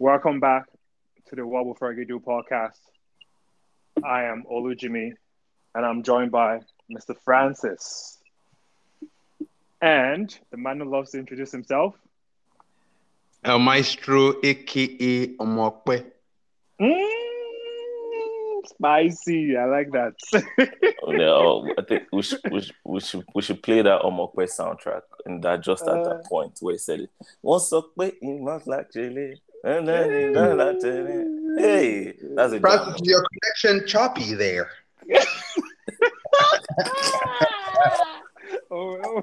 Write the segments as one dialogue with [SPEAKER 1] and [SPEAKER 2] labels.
[SPEAKER 1] Welcome back to the What Will Fergie Do podcast. I am Olu Jimmy, and I'm joined by Mr. Francis. And the man who loves to introduce himself.
[SPEAKER 2] El Maestro, aka Omokwe.
[SPEAKER 1] Mm, spicy. I like that.
[SPEAKER 3] Oh, yeah, oh, I think we should, we should we should we should play that Omokwe soundtrack and that just at
[SPEAKER 1] Uh.
[SPEAKER 3] that point where he said it. Once Okwe in mouth like jelly, and then he done like jelly. Hey, that's a
[SPEAKER 2] Francis, your connection choppy there.
[SPEAKER 1] oh, oh.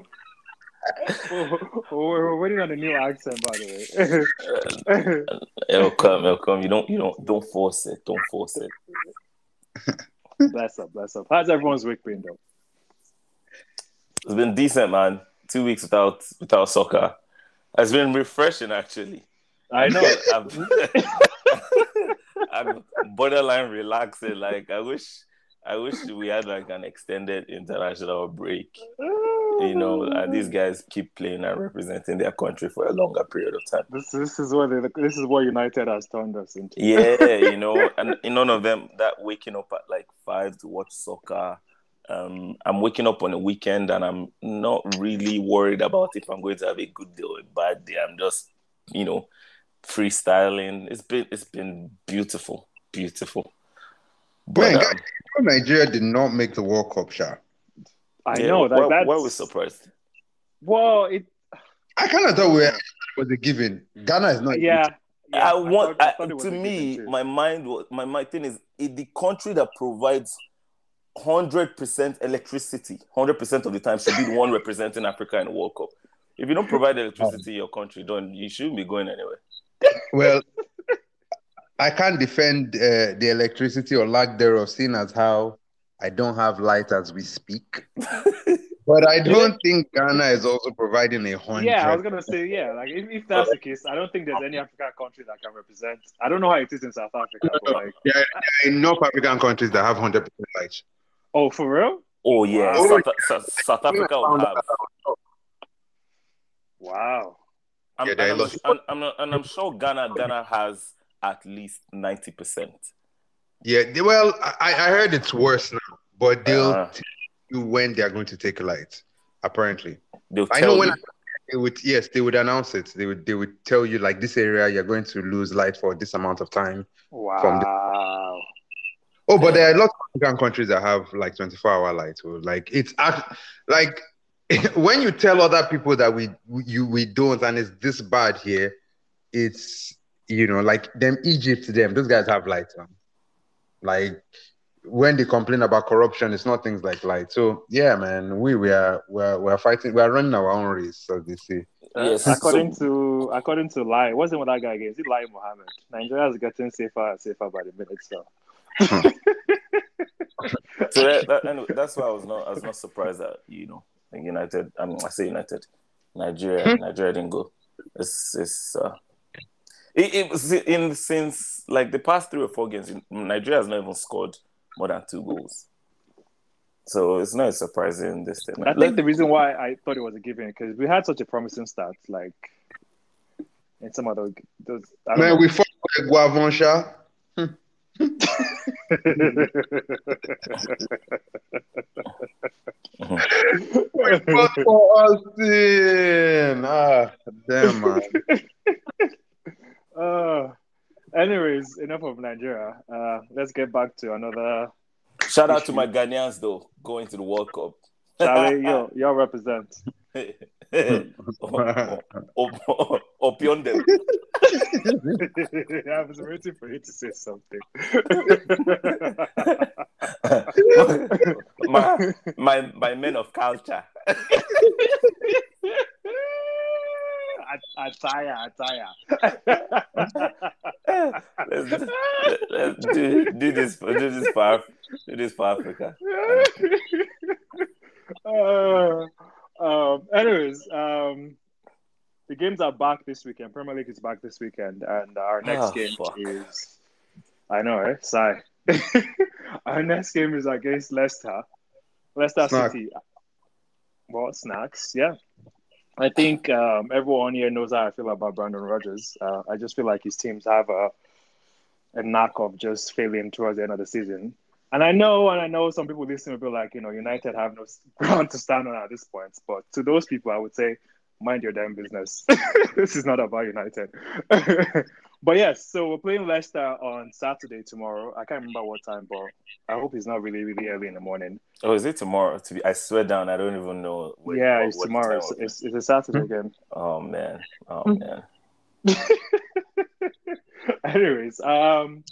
[SPEAKER 1] Oh, oh, we're waiting on a new accent, by the way.
[SPEAKER 3] It'll come, it'll come. You don't you don't don't force it. Don't force it.
[SPEAKER 1] bless up, bless up. How's everyone's week been, though?
[SPEAKER 3] It's been decent, man. Two weeks without without soccer. It's been refreshing actually.
[SPEAKER 1] I know.
[SPEAKER 3] I'm, I'm borderline relaxing. Like I wish I wish we had like an extended international break. You know, and these guys keep playing and representing their country for a longer period of time.
[SPEAKER 1] This this is what they, this is what United has turned us into.
[SPEAKER 3] Yeah, you know, and in none of them that waking up at like five to watch soccer. Um, I'm waking up on a weekend and I'm not really worried about if I'm going to have a good day or a bad day. I'm just, you know, freestyling. It's been it's been beautiful, beautiful. But
[SPEAKER 2] Man,
[SPEAKER 3] um,
[SPEAKER 2] guys, Nigeria did not make the World Cup, Sha.
[SPEAKER 1] I
[SPEAKER 3] yeah,
[SPEAKER 1] know that.
[SPEAKER 3] why,
[SPEAKER 1] that's
[SPEAKER 3] why was surprised?
[SPEAKER 1] well, it
[SPEAKER 2] I kind of thought we were, was a given. Ghana is not.
[SPEAKER 1] yeah. yeah,
[SPEAKER 3] I want
[SPEAKER 1] thought- I
[SPEAKER 3] I-
[SPEAKER 1] thought it was
[SPEAKER 3] to me, my mind was my my thing is it, the country that provides hundred percent electricity, hundred percent of the time should be the one representing Africa in the World Cup. If you don't provide electricity in your country, don't you shouldn't be going anywhere.
[SPEAKER 2] Well, I can't defend uh, the electricity or lack thereof, seeing as how I don't have light as we speak. But I don't think Ghana is also providing a hundred.
[SPEAKER 1] Yeah, I was gonna say yeah. Like if, if that's the case, I don't think there's any African country that can represent. I don't know how it is in South Africa, but like,
[SPEAKER 2] There are there are enough African countries that have hundred percent light.
[SPEAKER 1] oh, for real?
[SPEAKER 3] Oh yeah,
[SPEAKER 1] Wow.
[SPEAKER 3] South, South, South Africa would have.
[SPEAKER 1] Wow.
[SPEAKER 3] I'm,
[SPEAKER 2] Yeah,
[SPEAKER 3] and, I'm,
[SPEAKER 2] lost-
[SPEAKER 3] and, I'm and I'm sure Ghana Ghana has at least ninety percent.
[SPEAKER 2] Yeah, they- well, I, I heard it's worse now, but they'll
[SPEAKER 3] Uh.
[SPEAKER 2] tell you when they are going to take light. Apparently,
[SPEAKER 3] They'll
[SPEAKER 2] I
[SPEAKER 3] tell
[SPEAKER 2] know when
[SPEAKER 3] you.
[SPEAKER 2] they would. Yes, they would announce it. They would. They would tell you like this area you're going to lose light for this amount of time. From
[SPEAKER 1] Wow.
[SPEAKER 2] Oh, but there are lots of African countries that have like 24 hour light. So like it's act like when you tell other people that we we- you we don't and it's this bad here, it's you know like them Egypt them those guys have light. Man. Like when they complain about corruption, it's not things like light. So yeah, man, we we are we are, we are fighting. We are running our own race, as they say.
[SPEAKER 3] Uh, yes,
[SPEAKER 1] according
[SPEAKER 3] so-
[SPEAKER 1] to according to Lai, what's the with that guy again? Is it Lai Mohammed? Nigeria is getting safer and safer by the minute. So hmm.
[SPEAKER 3] So that, that, anyway, that's why I was not I was not surprised that you know United. I mean, I say United, Nigeria, Nigeria didn't go. It's it's uh, it, it was in since like the past three or four games, Nigeria has not even scored more than two goals. So it's not surprising this thing.
[SPEAKER 1] I think the reason why I thought it was a given because we had such a promising start, like in some other those.
[SPEAKER 2] Man,
[SPEAKER 1] know.
[SPEAKER 2] we fought with Guavon Shah. We fought for Austin. Ah, damn man.
[SPEAKER 1] uh, anyways, enough of Nigeria. Uh, let's get back to another.
[SPEAKER 3] Shout out to my Ghanaians though, going to the World Cup.
[SPEAKER 1] Charlie, yo, y'all represent.
[SPEAKER 3] Opion them.
[SPEAKER 1] I was waiting for you to say something.
[SPEAKER 3] my, my my men of culture.
[SPEAKER 1] Attire, attire.
[SPEAKER 3] let's, let's do, do this do this for do this for Africa.
[SPEAKER 1] Uh, um, anyways, um, the games are back this weekend. Premier League is back this weekend, and our next
[SPEAKER 3] Ah,
[SPEAKER 1] game
[SPEAKER 3] fuck.
[SPEAKER 1] is. I know, right? Sigh. our next game is against Leicester. Leicester
[SPEAKER 2] Snack.
[SPEAKER 1] City. Well, snacks, yeah. I think um, everyone here knows how I feel about Brendan Rodgers. Uh, I just feel like his teams have a a knack of just failing towards the end of the season. And I know, and I know some people listening will be like, you know, United have no ground to stand on at this point. But to those people, I would say, mind your damn business. this is not about United. but yes, so we're playing Leicester on Saturday tomorrow. I can't remember what time, but I hope it's not really, really early in the morning.
[SPEAKER 3] Oh, is it tomorrow? To be, I swear down, I don't even know.
[SPEAKER 1] What, yeah, what, it's tomorrow. It's, it's, it's, a Saturday again.
[SPEAKER 3] Oh man, oh man.
[SPEAKER 1] Anyways, um,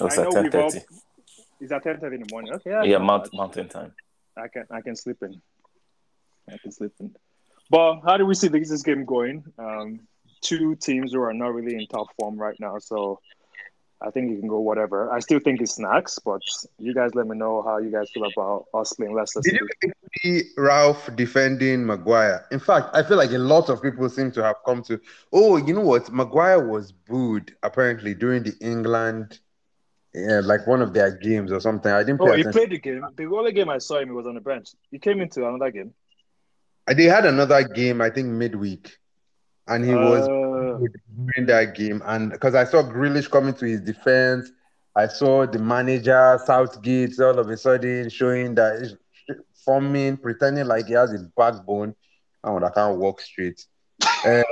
[SPEAKER 3] oh, it's at ten thirty.
[SPEAKER 1] Is at ten thirty in the morning? Okay, yeah,
[SPEAKER 3] yeah, mount, mountain time.
[SPEAKER 1] I can I can sleep in. I can sleep in. But how do we see this game going? Um, two teams who are not really in top form right now, so I think you can go whatever. I still think it's snacks, but you guys let me know how you guys feel about us playing Leicester.
[SPEAKER 2] Did you see Ralph defending Maguire? In fact, I feel like a lot of people seem to have come to, oh, you know what? Maguire was booed apparently during the England, yeah, like one of their games or something. I didn't.
[SPEAKER 1] Play oh, he played the game. The only game I saw him, he was on the bench. He came into another game.
[SPEAKER 2] They had another game, I think midweek, and he uh... was in that game. And because I saw Grealish coming to his defense, I saw the manager Southgate all of a sudden showing that he's forming, pretending like he has his backbone. Oh, I can't walk straight. uh,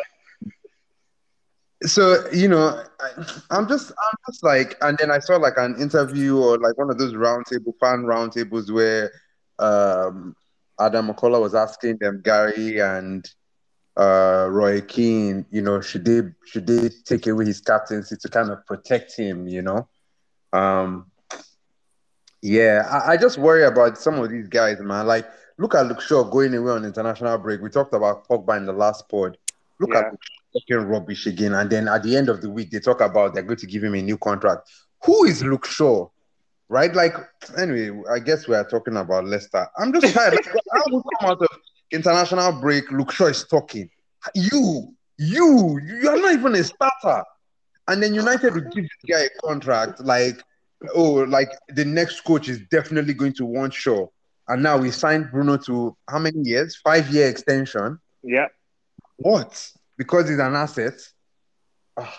[SPEAKER 2] so you know, I, am just, I'm just like, and then I saw like an interview or like one of those roundtable fan roundtables where um, Adam McCullough was asking them Gary and uh, Roy Keane, you know, should they should they take away his captaincy to kind of protect him, you know? Um, yeah, I, I, just worry about some of these guys, man. Like, look at Luke Shaw going away on international break. We talked about Pogba in the last pod. Look yeah. at talking rubbish again, and then at the end of the week, they talk about they're going to give him a new contract. Who is Luke Shaw? Right? Like, anyway, I guess we are talking about Leicester. I'm just tired. like, how we come out of international break, Luke Shaw is talking. You, you, you are not even a starter. And then United will give this guy a contract like, oh, like the next coach is definitely going to want Shaw. And now we signed Bruno to how many years? Five year extension.
[SPEAKER 1] Yeah.
[SPEAKER 2] What? Because he's an asset.
[SPEAKER 1] Ah.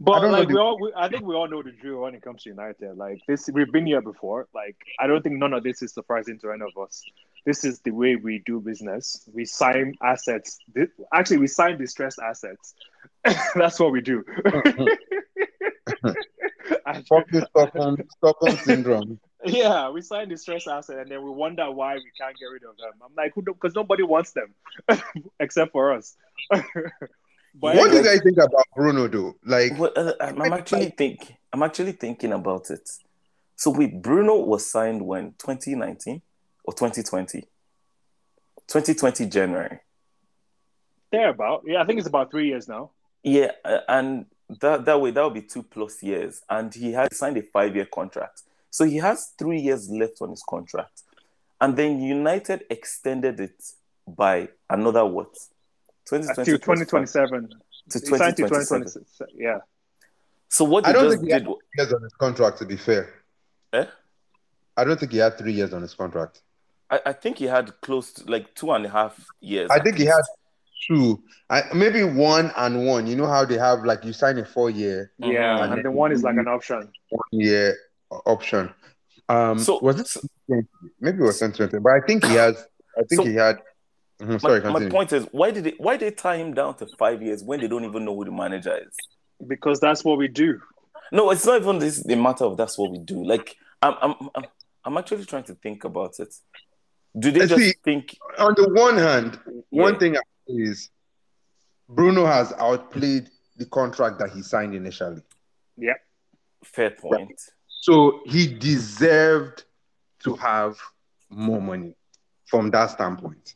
[SPEAKER 1] But I like we all, we, I think we all know the drill when it comes to United. Like this, we've been here before. Like I don't think none of this is surprising to any of us this is the way we do business. We sign assets. Actually, we sign distressed assets. That's what we do.
[SPEAKER 2] Stockholm, Stockholm syndrome.
[SPEAKER 1] Yeah, we sign distressed assets and then we wonder why we can't get rid of them. I'm like, because nobody wants them except for us.
[SPEAKER 2] what anyway, do you guys think about Bruno, though? Like,
[SPEAKER 3] well, uh, I'm actually think I'm actually thinking about it. So, wait, Bruno was signed when 2019 or 2020? 2020 January.
[SPEAKER 1] There about. Yeah, I think it's about three years now.
[SPEAKER 3] Yeah, and that that way that would be two plus years, and he has signed a five year contract, so he has three years left on his contract, and then United extended it by another what?
[SPEAKER 1] 2020 to 2027 to 2027. Yeah.
[SPEAKER 3] So what I
[SPEAKER 2] don't think he had three years on his contract. To be fair,
[SPEAKER 3] eh?
[SPEAKER 2] I don't think he had three years on his contract.
[SPEAKER 3] I, I think he had close to like two and a half years.
[SPEAKER 2] I think he had two, I, maybe one and one. You know how they have like you sign a four year.
[SPEAKER 1] Yeah, and, and the one is like an option.
[SPEAKER 2] One year option. Um, so was it maybe it was twenty, but I think he has. I think so, he had. Mm-hmm, sorry,
[SPEAKER 3] my, my, point is, why did it? Why did they tie him down to five years when they don't even know who the manager is?
[SPEAKER 1] Because that's what we do.
[SPEAKER 3] No, it's not even this. The matter of that's what we do. Like I'm, I'm, I'm, I'm actually trying to think about it. Do they just See, think?
[SPEAKER 2] On the one hand, yeah. one thing is Bruno has outplayed the contract that he signed initially.
[SPEAKER 1] Yeah.
[SPEAKER 3] Fair point. Right.
[SPEAKER 2] So he deserved to have more money from that standpoint.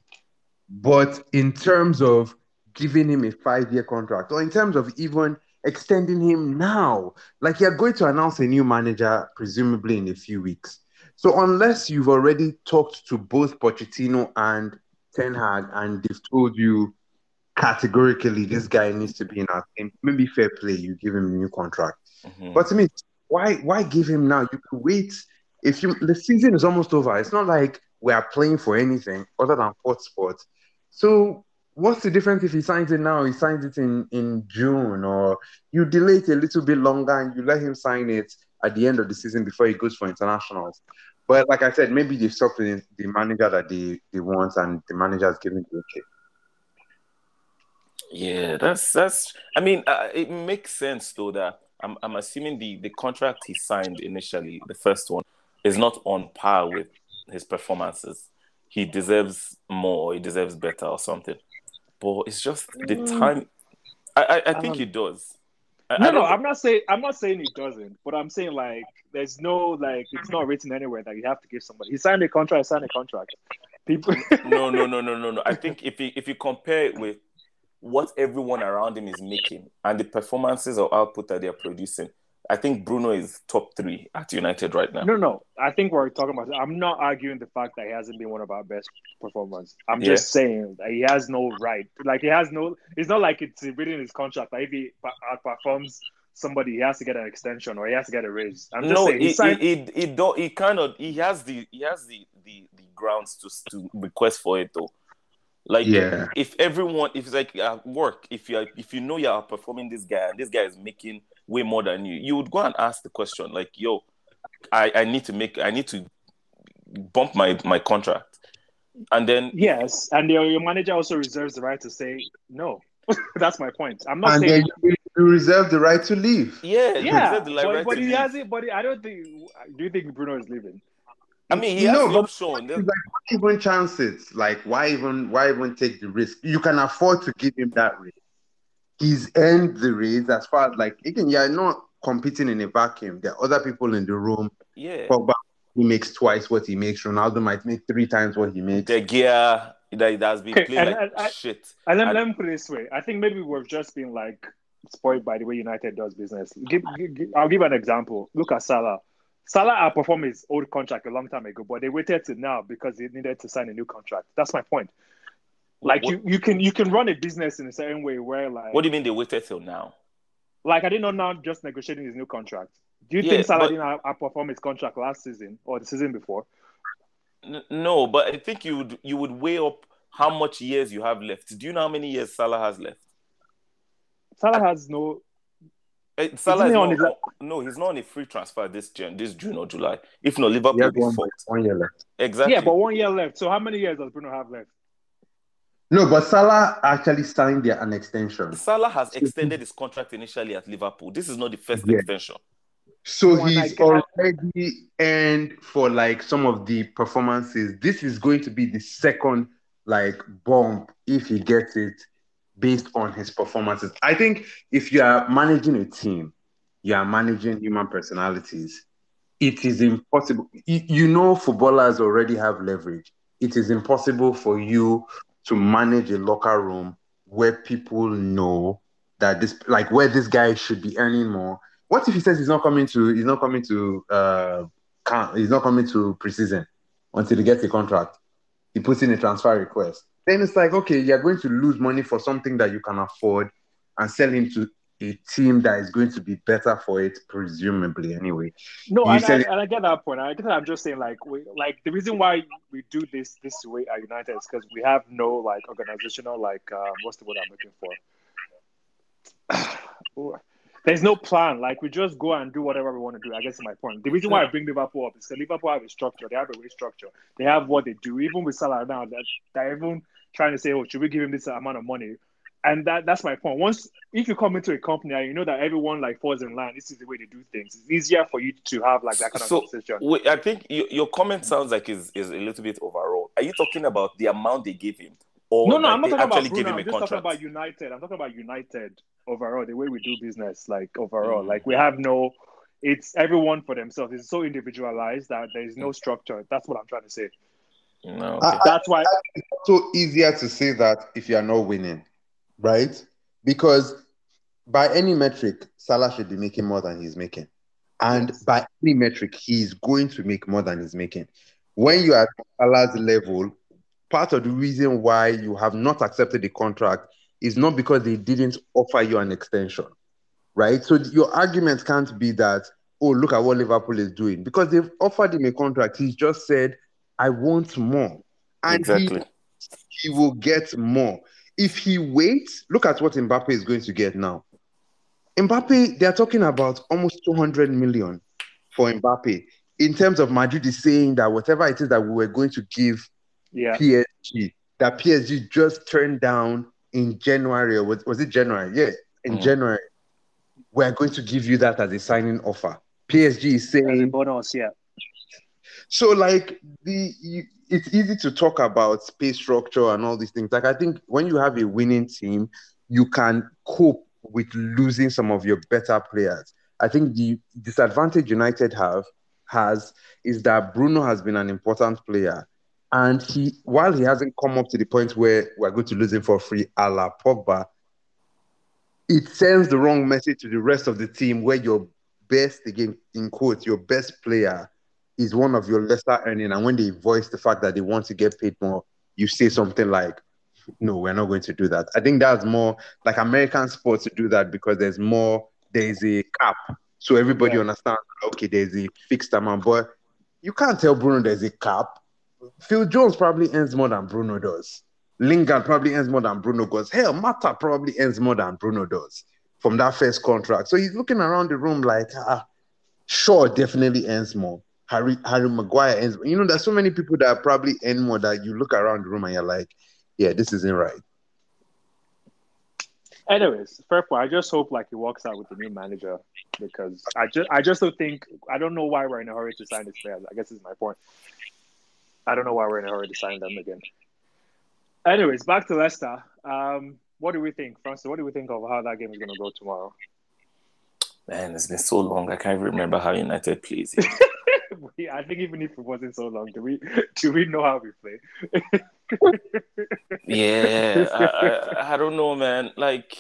[SPEAKER 2] But in terms of giving him a five year contract, or in terms of even extending him now, like you're going to announce a new manager, presumably in a few weeks. So unless you've already talked to both Pochettino and Ten Hag and they've told you categorically this guy needs to be in our team, maybe fair play, you give him a new contract. Mm-hmm. But to me, why why give him now? You could wait. If you the season is almost over, it's not like we are playing for anything other than fourth spot. So what's the difference if he signs it now? He signs it in in June, or you delay it a little bit longer and you let him sign it at the end of the season before he goes for internationals. But like I said, maybe they've stopped the, the manager that they, they want, and the manager is giving the okay.
[SPEAKER 3] Yeah, that's that's. I mean, uh, it makes sense though that I'm I'm assuming the the contract he signed initially, the first one, is not on par with his performances. He deserves more. He deserves better or something. But it's just the
[SPEAKER 1] Mm.
[SPEAKER 3] time. I I, I think
[SPEAKER 1] Um,
[SPEAKER 3] he does. I,
[SPEAKER 1] no,
[SPEAKER 3] I
[SPEAKER 1] no, I'm not saying I'm not saying he doesn't, but I'm saying like there's no like it's not written anywhere that you have to give somebody. He signed a contract, signed a contract. People
[SPEAKER 3] no, no, no, no, no, no. I think if you if you compare it with what everyone around him is making and the performances or output that they're producing, I think Bruno is top three at United right now.
[SPEAKER 1] No, no. I think we're talking about. I'm not arguing the fact that he hasn't been one of our best performers. I'm
[SPEAKER 3] Yeah.
[SPEAKER 1] just saying that he has no right. Like he has no. It's not like it's written in his contract. Like if he outperforms uh, somebody, he has to get an extension or he has to get a raise. I'm just
[SPEAKER 3] no,
[SPEAKER 1] saying.
[SPEAKER 3] he,
[SPEAKER 1] He signed,
[SPEAKER 3] he, he, he, do, he cannot. He has the he has the the, the grounds to to request for it though. Like
[SPEAKER 2] Yeah.
[SPEAKER 3] if everyone, if it's like at work, if you are if you know you are performing this guy and this guy is making way more than you, you would go and ask the question like, "Yo, I I need to make I need to bump my my contract," and then
[SPEAKER 1] yes, and your, your manager also reserves the right to say no. That's my point. I'm not
[SPEAKER 2] And
[SPEAKER 1] saying.
[SPEAKER 2] then you, you reserve the right to leave.
[SPEAKER 3] yeah, he
[SPEAKER 1] yeah,
[SPEAKER 3] reserved the
[SPEAKER 1] but,
[SPEAKER 3] right
[SPEAKER 1] but
[SPEAKER 3] to
[SPEAKER 1] he
[SPEAKER 3] leave.
[SPEAKER 1] hasn't. But I don't think. Do you think Bruno is leaving?
[SPEAKER 3] I mean, he has
[SPEAKER 2] No,
[SPEAKER 3] the
[SPEAKER 2] but-
[SPEAKER 3] option.
[SPEAKER 2] Like, why even chance it? Like, why even why even take the risk? You can afford to give him that risk. He's earned the raise as far as like again, you're not competing in a vacuum. There are other people in the room.
[SPEAKER 3] Yeah,
[SPEAKER 2] Pogba, he makes twice what he makes. Ronaldo might make three times what he makes.
[SPEAKER 3] the gear that that has been
[SPEAKER 1] Okay,
[SPEAKER 3] played
[SPEAKER 1] and
[SPEAKER 3] like
[SPEAKER 1] I- I-
[SPEAKER 3] shit.
[SPEAKER 1] And let,
[SPEAKER 3] I-
[SPEAKER 1] let me put it this way: I think maybe we've just been like spoiled by the way United does business. Give, give, give- I'll give an example. Look at Salah. Salah outperformed his old contract a long time ago, but they waited to now because they needed to sign a new contract. That's my point. Like
[SPEAKER 3] What-
[SPEAKER 1] you, you can you can run a business in a certain way where like
[SPEAKER 3] What do you mean they waited till now?
[SPEAKER 1] like I didn't know now just negotiating his new contract. Do you
[SPEAKER 3] Yeah,
[SPEAKER 1] think Salah
[SPEAKER 3] but-
[SPEAKER 1] didn't out- outperform his contract last season or the season before?
[SPEAKER 3] No, but I think you would you would weigh up how much years you have left. Do you know how many years Salah has left?
[SPEAKER 1] Salah has no.
[SPEAKER 3] Eh, Salah is
[SPEAKER 1] on
[SPEAKER 3] not,
[SPEAKER 1] his-
[SPEAKER 3] no, he's not on a free transfer this June, this June or July. If not, Liverpool will be
[SPEAKER 2] one,
[SPEAKER 3] fucked.
[SPEAKER 2] one year left.
[SPEAKER 3] Exactly.
[SPEAKER 1] Yeah, but one year left. So how many years does Bruno have left?
[SPEAKER 2] No, but Salah actually signed their, an extension.
[SPEAKER 3] Salah has extended his contract initially at Liverpool. This is not the first
[SPEAKER 2] Yeah.
[SPEAKER 3] extension.
[SPEAKER 2] So
[SPEAKER 1] When I
[SPEAKER 2] he's already earned for like some of the performances. This is going to be the second like bump if he gets it based on his performances. I think if you are managing a team, you are managing human personalities. It is impossible. You, know, footballers already have leverage. It is impossible for you to manage a locker room where people know that this, like, where this guy should be earning more. What if he says he's not coming to, he's not coming to, uh, he's not coming to preseason until he gets a contract? He puts in a transfer request. Then it's like, okay, you're going to lose money for something that you can afford and sell him to a team that is going to be better for it, presumably, anyway.
[SPEAKER 1] No, and, I,
[SPEAKER 2] it-
[SPEAKER 1] and I get that point. I guess I'm just saying, like, we, like the reason why we do this this way at United is because we have no like organizational, like, um, what's the word I'm looking for? There's no plan. Like, we just go and do whatever we want to do. I guess is my point. The reason why I bring Liverpool up is because Liverpool have a structure. They have a way structure. They have what they do. Even with Salah now, that they're even trying to say, oh, should we give him this amount of money? And that that's my point. Once if you come into a company and you know that everyone like falls in line, this is the way they do things. It's easier for you to have like that kind of
[SPEAKER 3] So,
[SPEAKER 1] conversation.
[SPEAKER 3] Wait, I think your, your comment sounds like is is a little bit overall. Are you talking about the amount they gave him, or
[SPEAKER 1] No, no, I'm not talking about Bruno.
[SPEAKER 3] him
[SPEAKER 1] I'm just talking about United. I'm talking about United overall, the way we do business, like overall.
[SPEAKER 3] Mm.
[SPEAKER 1] Like we have no it's everyone for themselves. It's so individualized that there is no structure. That's what I'm trying to say.
[SPEAKER 3] No,
[SPEAKER 2] I-
[SPEAKER 3] okay.
[SPEAKER 1] That's why it's
[SPEAKER 2] so easier to say that if you are not winning, right? Because by any metric, Salah should be making more than he's making. And
[SPEAKER 1] Yes.
[SPEAKER 2] by any metric, he's going to make more than he's making. When you are at Salah's level, part of the reason why you have not accepted the contract is not because they didn't offer you an extension, right? So your argument can't be that, oh, look at what Liverpool is doing. Because they've offered him a contract. He's just said, I want more. And he-
[SPEAKER 3] exactly.
[SPEAKER 2] he will get more. If he waits, look at what Mbappe is going to get now. Mbappe, they're talking about almost 200 million for Mbappe. In terms of Madrid is saying that whatever it is that we were going to give
[SPEAKER 1] Yeah.
[SPEAKER 2] PSG, that PSG just turned down in January, or was, was it January? Yeah, in
[SPEAKER 3] Mm.
[SPEAKER 2] January. We're going to give you that as a signing offer. PSG is
[SPEAKER 1] As a
[SPEAKER 2] saying
[SPEAKER 1] bonus, yeah.
[SPEAKER 2] So like the you, it's easy to talk about space structure and all these things. Like I think when you have a winning team, you can cope with losing some of your better players. I think the disadvantage United have has is that Bruno has been an important player. And he while he hasn't come up to the point where we're going to lose him for free a la Pogba, it sends the wrong message to the rest of the team where your best again in quotes, your best player is one of your lesser earning, and when they voice the fact that they want to get paid more, you say something like, "No, we're not going to do that." I think that's more like American sports to do that because there's more, there's a cap, so everybody
[SPEAKER 1] Yeah.
[SPEAKER 2] understands. Okay, there's a fixed amount, but you can't tell Bruno there's a cap. Phil Jones probably earns more than Bruno does. Lingard probably earns more than Bruno does. Hell, Mata probably earns more than Bruno does from that first contract. So he's looking around the room like, ah, Shaw definitely earns more. Harry Harry Maguire earns. You know, there's so many people that are probably earn more that you look around the room and you're like, yeah, this isn't right.
[SPEAKER 1] Anyways, fair point. I just hope like he works out with the new manager because I just I just don't think I don't know why we're in a hurry to sign this player. I guess is my point. I don't know why we're in a hurry to sign them again. Anyways, back to Leicester. Um, what do we think, Francis? What do we think of how that game is going to go tomorrow?
[SPEAKER 3] Man, it's been so long. I can't even remember how United plays.
[SPEAKER 1] We- I think even if it wasn't so long, do we do we know how we play?
[SPEAKER 3] yeah, I, I, I don't know, man. Like,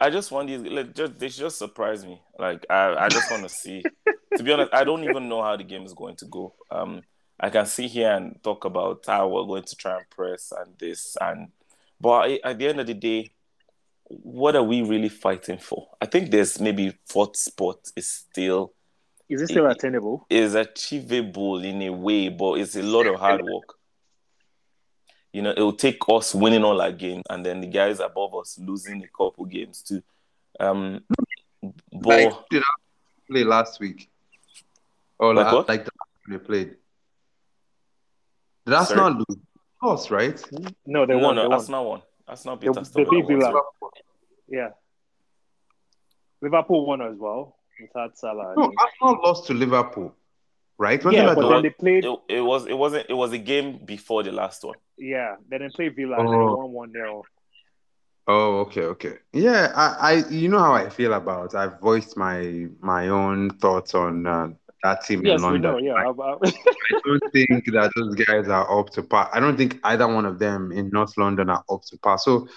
[SPEAKER 3] I just want these. Like, just they just surprise me. Like, I, I just want to see. to be honest, I don't even know how the game is going to go. Um, I can sit here and talk about how we're going to try and press and this and, but at the end of the day, what are we really fighting for? I think there's maybe fourth spot is still
[SPEAKER 1] Is it still attainable?
[SPEAKER 3] is achievable in a way, but it's a lot of hard work. You know, it will take us winning all our games and then the guys above us losing a couple games too. Um, but
[SPEAKER 2] Like did I play last week? Or
[SPEAKER 3] Like
[SPEAKER 2] like, like the last time they played. Did Arsenal lose? Lost, right?
[SPEAKER 1] No, they
[SPEAKER 3] no,
[SPEAKER 1] won.
[SPEAKER 3] no,
[SPEAKER 1] they won.
[SPEAKER 3] Arsenal won. Arsenal beat
[SPEAKER 1] They-
[SPEAKER 3] Aston
[SPEAKER 1] they beat
[SPEAKER 3] Villa.
[SPEAKER 1] Villa. Yeah. Liverpool won as well without Salah. I
[SPEAKER 2] No. Arsenal lost to Liverpool, right? Wasn't
[SPEAKER 1] yeah, but
[SPEAKER 2] the-
[SPEAKER 1] then they played.
[SPEAKER 3] It, it was it wasn't it was a game before the last one.
[SPEAKER 1] Yeah, then they played Villa and they
[SPEAKER 2] Oh.
[SPEAKER 1] won one 0
[SPEAKER 2] Oh, okay, okay. Yeah, I, I, you know how I feel about. I've voiced my my own thoughts on uh, that team
[SPEAKER 1] Yes,
[SPEAKER 2] in
[SPEAKER 1] we
[SPEAKER 2] London.
[SPEAKER 1] know. Yeah, about-
[SPEAKER 2] I don't think that those guys are up to par. I don't think either one of them in North London are up to par. So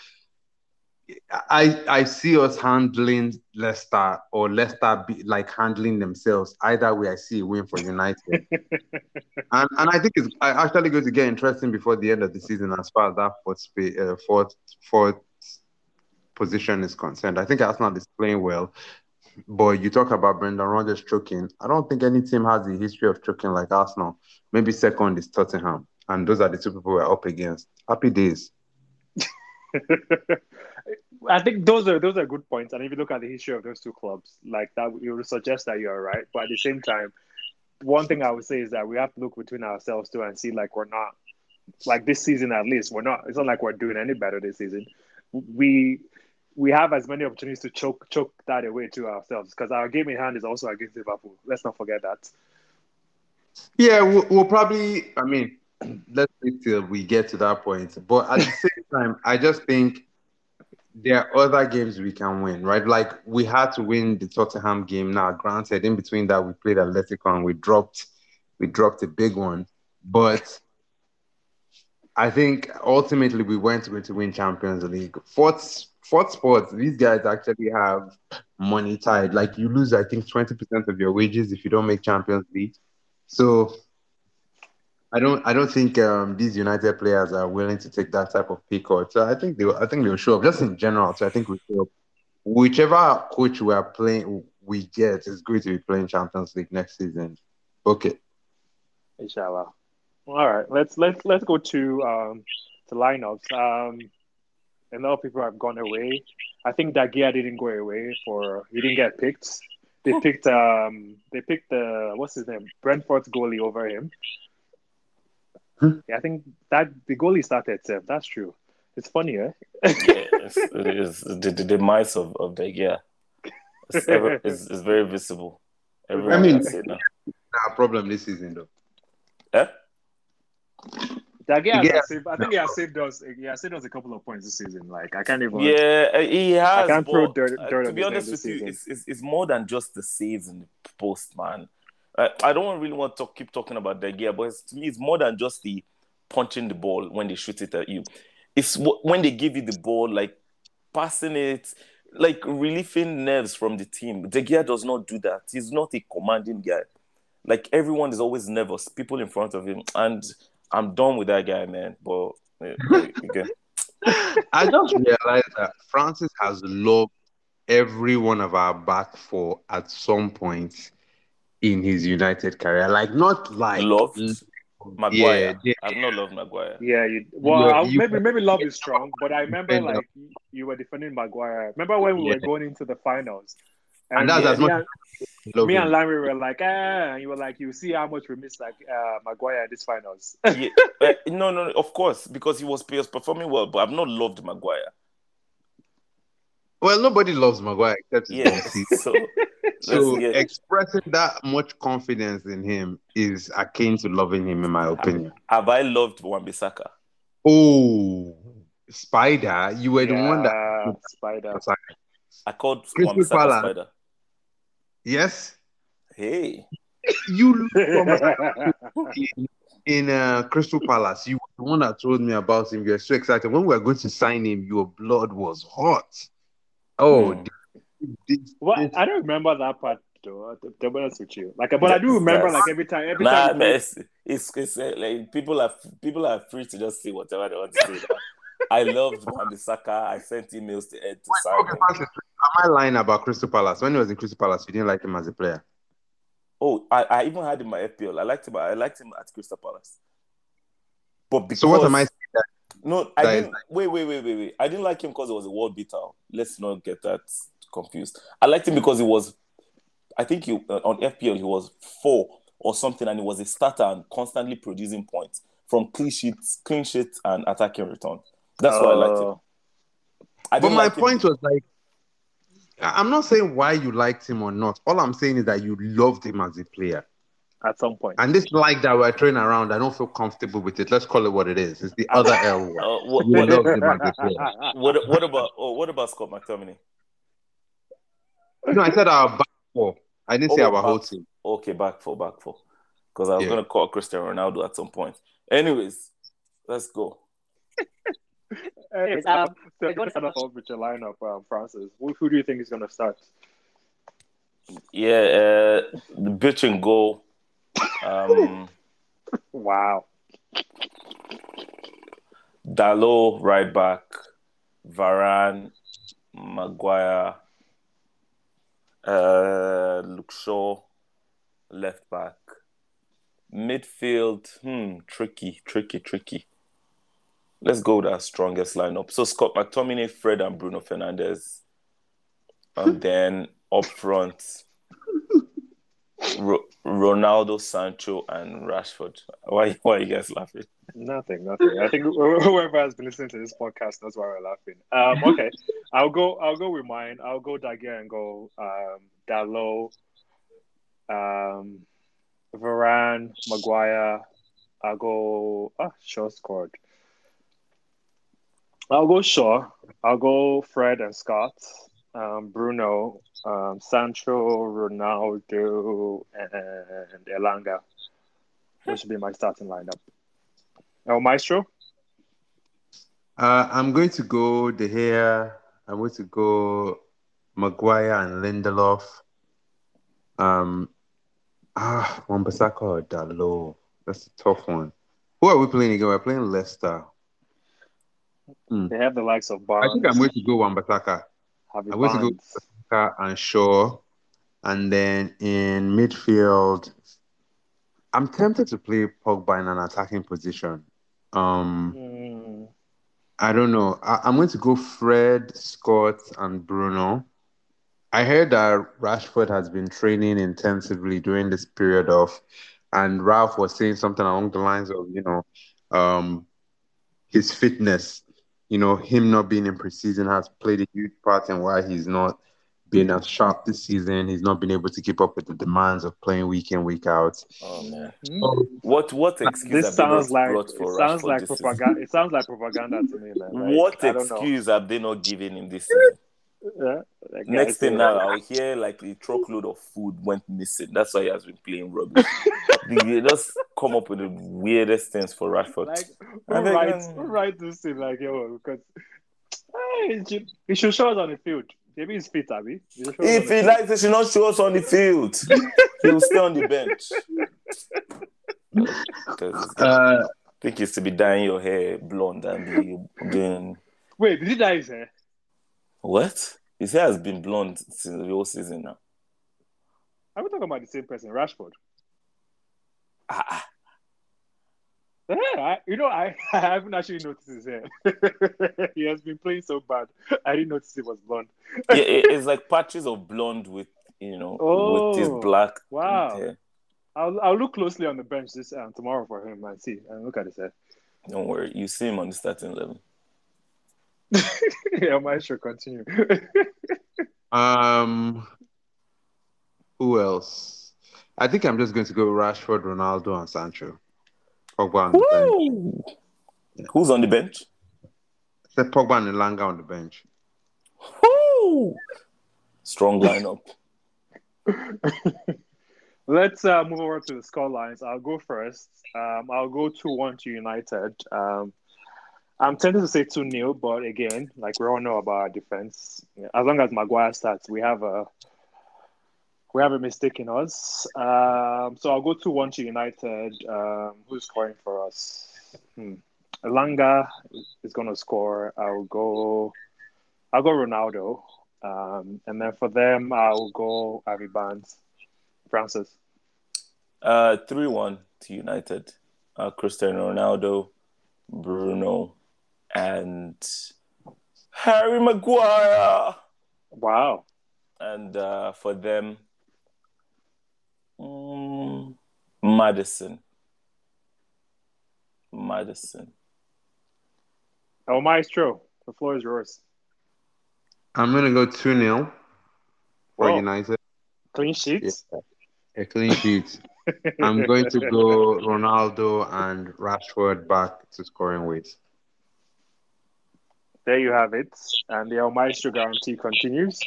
[SPEAKER 2] I I see us handling Leicester or Leicester be, like handling themselves. Either way, I see a win for United. and and I think it's I actually going to get interesting before the end of the season as far as that fourth uh, fourth fourth position is concerned. I think Arsenal is playing well. But you talk about Brendan Rodgers choking. I don't think any team has a history of choking like Arsenal. Maybe second is Tottenham, and those are the two people we're up against. Happy days.
[SPEAKER 1] I think those are those are good points. And if you look at the history of those two clubs, like that, you would suggest that you're right. But at the same time, one thing I would say is that we have to look between ourselves too and see like we're not like this season at least we're not. It's not like we're doing any better this season. We we have as many opportunities to choke choke that away to ourselves because our game in hand is also against Liverpool. Let's not forget that.
[SPEAKER 2] Yeah, we'll, we'll probably. I mean, let's wait till we get to that point. But at the same time, I just think there are other games we can win, right? Like we had to win the Tottenham game. Now, granted, in between that, we played Atletico and we dropped, we dropped a big one. But I think ultimately we weren't going to win Champions League. Fourth, fourth sports, these guys actually have money tied. Like you lose, I think, twenty percent of your wages if you don't make Champions League. So I don't I don't think um, these United players are willing to take that type of pay cut. So I think they will, I think they'll show up just in general. So I think we show up. Whichever coach we are playing we get is going to be playing Champions League next season. Okay.
[SPEAKER 1] Inshallah. All right, let's let's let's go to um, to lineups. Um, a lot of people have gone away. I think De Gea didn't go away for he didn't get picked. They picked um they picked the what's his name Brentford's goalie over him.
[SPEAKER 2] Hmm.
[SPEAKER 1] Yeah, I think that the goalie started Seb. That's true. It's funny, eh?
[SPEAKER 3] yeah, it's, it is the, the demise of, of the yeah. It's, ever, it's, it's very visible. Everyone
[SPEAKER 2] I mean-
[SPEAKER 3] can see it now.
[SPEAKER 2] Our problem this season though.
[SPEAKER 3] Eh?
[SPEAKER 1] De Gea,
[SPEAKER 2] Yeah.
[SPEAKER 1] has saved, I think he has saved us. He has saved us a couple of points this season. Like I can't even.
[SPEAKER 3] Yeah, uh, he has.
[SPEAKER 1] I can't
[SPEAKER 3] but,
[SPEAKER 1] throw dirt-
[SPEAKER 3] uh, to be honest with
[SPEAKER 1] this
[SPEAKER 3] you, it's, it's, it's more than just the saves in the post, man. Uh, I don't really want to talk, keep talking about De Gea, but to me, it's more than just the punching the ball when they shoot it at you. It's wh- when they give you the ball, like passing it, like relieving nerves from the team. De Gea does not do that. He's not a commanding guy. Like everyone is always nervous, people in front of him, and I'm done with that guy, man. But uh, again.
[SPEAKER 2] I just realized that Francis has loved every one of our back four at some point in his United career. Like not like
[SPEAKER 3] Loved Maguire.
[SPEAKER 2] Yeah,
[SPEAKER 3] I've not loved Maguire.
[SPEAKER 1] Yeah, you. Well,
[SPEAKER 2] You-
[SPEAKER 1] I,
[SPEAKER 2] you-
[SPEAKER 1] maybe maybe love is strong, but I remember
[SPEAKER 2] Defend
[SPEAKER 1] like you were defending Maguire. Remember when we were going into the finals,
[SPEAKER 2] And that's
[SPEAKER 1] me,
[SPEAKER 2] as much
[SPEAKER 1] me,
[SPEAKER 2] as
[SPEAKER 1] me and Larry were like, ah, and you were like, you see how much we missed like uh, Maguire in this finals.
[SPEAKER 3] yeah, uh, no, no, of course, because he was, he was performing well, but I've not loved Maguire.
[SPEAKER 2] Well, nobody loves Maguire except his
[SPEAKER 3] Yeah, so
[SPEAKER 2] So expressing that much confidence in him is akin to loving him, in my opinion.
[SPEAKER 3] have I loved Wan-Bissaka?
[SPEAKER 2] Oh, Spider, you were the one that
[SPEAKER 1] Spider.
[SPEAKER 3] I called Wan-Bissaka
[SPEAKER 2] Palace.
[SPEAKER 3] Spider.
[SPEAKER 2] yes,
[SPEAKER 3] Hey,
[SPEAKER 2] you in, in uh, Crystal Palace. You were the one that told me about him. You were so excited when we were going to sign him. Your blood was hot. Oh, this-
[SPEAKER 1] Well,
[SPEAKER 2] this-
[SPEAKER 1] I don't remember that part though. To to be honest with you, like, but I do remember
[SPEAKER 3] That's-
[SPEAKER 1] like every time, every
[SPEAKER 3] nah,
[SPEAKER 1] time.
[SPEAKER 3] man, it's, it's, it's uh, like people are people are free to just say whatever they want to say. I loved Wan-Bissaka. I sent emails to Ed to sign
[SPEAKER 2] Okay, am I lying about Crystal Palace? When he was in Crystal Palace, you didn't like him as a player.
[SPEAKER 3] Oh, I, I even had him in my FPL. I liked him. I liked him at Crystal Palace. But because
[SPEAKER 2] So what am I saying? That,
[SPEAKER 3] No, I didn't. Wait, wait, wait, wait, wait. I didn't like him because he was a world beater. Let's not get that confused. I liked him because he was. I think he uh, on FPL he was four or something, and he was a starter and constantly producing points from clean sheets, clean sheets, and attacking return. That's why I liked him.
[SPEAKER 1] Uh,
[SPEAKER 3] I
[SPEAKER 2] but my
[SPEAKER 3] like him-
[SPEAKER 2] point was like, I'm not saying why you liked him or not. All I'm saying is that you loved him as a player.
[SPEAKER 1] At some point.
[SPEAKER 2] And this like that we're throwing around, I don't feel comfortable with it. Let's call it what it is. It's the other L word.
[SPEAKER 3] Uh, what, what,
[SPEAKER 2] loved him as a player.
[SPEAKER 3] what, what about? Oh, what about Scott McTominay?
[SPEAKER 2] No, I said our back four. I didn't say
[SPEAKER 3] Oh,
[SPEAKER 2] our
[SPEAKER 3] back-
[SPEAKER 2] whole team.
[SPEAKER 3] Okay, back four, back four. Because I was
[SPEAKER 2] Yeah.
[SPEAKER 3] gonna call Cristiano Ronaldo at some point. Anyways, let's go.
[SPEAKER 1] Hey,
[SPEAKER 4] um,
[SPEAKER 1] so
[SPEAKER 4] we're going
[SPEAKER 1] start off with your lineup, um, Francis. Who, who do you think is going to start?
[SPEAKER 3] Yeah, uh, the bitch and goal. Um,
[SPEAKER 1] Wow.
[SPEAKER 3] Dalot right back, Varane, Maguire, uh, Luke Shaw left back, midfield. Hmm, tricky, tricky, tricky. Let's go with our strongest lineup. So Scott McTominay, Fred, and Bruno Fernandes, and then up front, Ro- Ronaldo, Sancho, and Rashford. Why? Why are you guys laughing?
[SPEAKER 1] Nothing, nothing. I think whoever has been listening to this podcast knows why we're laughing. Um, okay, I'll go. I'll go with mine. I'll go De Gea and go um, Dalot, um, Varane, Maguire. I'll go. Ah, Shaw scored. I'll go Shaw. I'll go Fred and Scott. Um, Bruno, um, Sancho, Ronaldo, and Elanga. This should be my starting lineup. El Maestro?
[SPEAKER 2] Uh, I'm going to go De Gea. I'm going to go Maguire and Lindelof. Um, ah, Wan-Bissaka or Dalot. That's a tough one. Who are we playing again? We're playing Leicester.
[SPEAKER 1] They have the likes of
[SPEAKER 2] Bar.
[SPEAKER 1] I
[SPEAKER 2] think I'm going to go Wan-Bissaka.
[SPEAKER 1] Harvey
[SPEAKER 2] I'm going to go-. Saka and Shaw. And then in midfield, I'm tempted to play Pogba in an attacking position. Um,
[SPEAKER 1] Hmm.
[SPEAKER 2] I don't know. I, I'm going to go Fred, Scott, and Bruno. I heard that Rashford has been training intensively during this period of, and Ralph was saying something along the lines of, you know, um, his fitness, you know, him not being in preseason has played a huge part in why he's not been as sharp this season. He's not been able to keep up with the demands of playing week in, week out.
[SPEAKER 3] Oh man,
[SPEAKER 1] Hmm.
[SPEAKER 3] what what excuse
[SPEAKER 1] This sounds like
[SPEAKER 3] brought
[SPEAKER 1] it sounds
[SPEAKER 3] Rashford
[SPEAKER 1] like
[SPEAKER 3] this season?
[SPEAKER 1] propaganda. It sounds like propaganda to me, man. Like,
[SPEAKER 3] what
[SPEAKER 1] I
[SPEAKER 3] excuse have they not given him this season?
[SPEAKER 1] Yeah,
[SPEAKER 3] Next thing now, I'll hear like a truckload of food went missing. That's why he has been playing rubbish. they just come up with the weirdest things for Rashford.
[SPEAKER 1] Like,
[SPEAKER 3] I
[SPEAKER 1] who
[SPEAKER 3] think,
[SPEAKER 1] writes,
[SPEAKER 3] um,
[SPEAKER 1] who writes this thing like, yo, because hey, it should, he should show us on the field. Maybe he's fit, Abby. He should show us on
[SPEAKER 3] if he
[SPEAKER 1] field.
[SPEAKER 3] likes, he should not show us on the field. He'll stay on the bench. 'Cause
[SPEAKER 2] Uh,
[SPEAKER 3] I think it's to be dyeing your hair blonde and be doing
[SPEAKER 1] Wait, did he dye his hair?
[SPEAKER 3] What? His hair has been blonde since the whole season now.
[SPEAKER 1] Are we talking about the same person, Rashford?
[SPEAKER 3] Ah, ah.
[SPEAKER 1] Yeah, I, you know, I, I haven't actually noticed his hair. he has been playing so bad. I didn't notice it was blonde.
[SPEAKER 3] yeah, it- it's like patches of blonde with you know with his
[SPEAKER 1] Oh,
[SPEAKER 3] black
[SPEAKER 1] wow.
[SPEAKER 3] hair.
[SPEAKER 1] I'll, I'll look closely on the bench this um, tomorrow for him and see and look at his hair.
[SPEAKER 3] Don't worry, you see him on the starting level.
[SPEAKER 1] yeah, my should continue.
[SPEAKER 2] um, who else? I think I'm just going to go Rashford, Ronaldo, and Sancho. Pogba on the bench.
[SPEAKER 3] Woo! Who's on the bench?
[SPEAKER 2] Set Pogba and Elanga on the bench.
[SPEAKER 3] Woo! Strong lineup.
[SPEAKER 1] Let's uh, move over to the score lines. I'll go first. Um, I'll go 2 1 to United. Um, I'm tempted to say 2 0, but again, like we all know about our defense, as long as Maguire starts, we have a we have a mistake in us. Um, so I'll go 2 1 to United. Um, who's scoring for us? Hmm. Elanga is going to score. I'll go. I'll go Ronaldo. Um, and then for them, I'll go Harvey Barnes. Francis.
[SPEAKER 3] Uh, three one to United. Uh, Cristiano Ronaldo, Bruno, and Harry Maguire.
[SPEAKER 1] Wow.
[SPEAKER 3] And uh, for them, mm, Maddison. Maddison.
[SPEAKER 1] Oh, Maestro, the floor is yours.
[SPEAKER 2] I'm going to go 2 0 for
[SPEAKER 1] Whoa.
[SPEAKER 2] United.
[SPEAKER 1] Clean sheets.
[SPEAKER 2] A clean sheet. I'm going to go Ronaldo and Rashford back to scoring weight.
[SPEAKER 1] There you have it. And the El Maestro guarantee continues.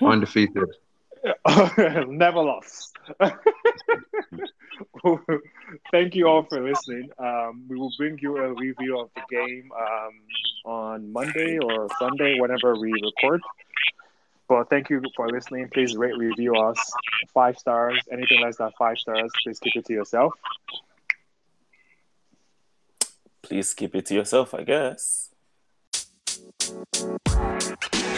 [SPEAKER 2] Undefeated.
[SPEAKER 1] Never lost. Thank you all for listening. Um, we will bring you a review of the game um, on Monday or Sunday, whenever we record. But thank you for listening. Please rate, review us. Five stars. Anything less than five stars, please keep it to yourself.
[SPEAKER 3] Please keep it to yourself, I guess.
[SPEAKER 4] You. You.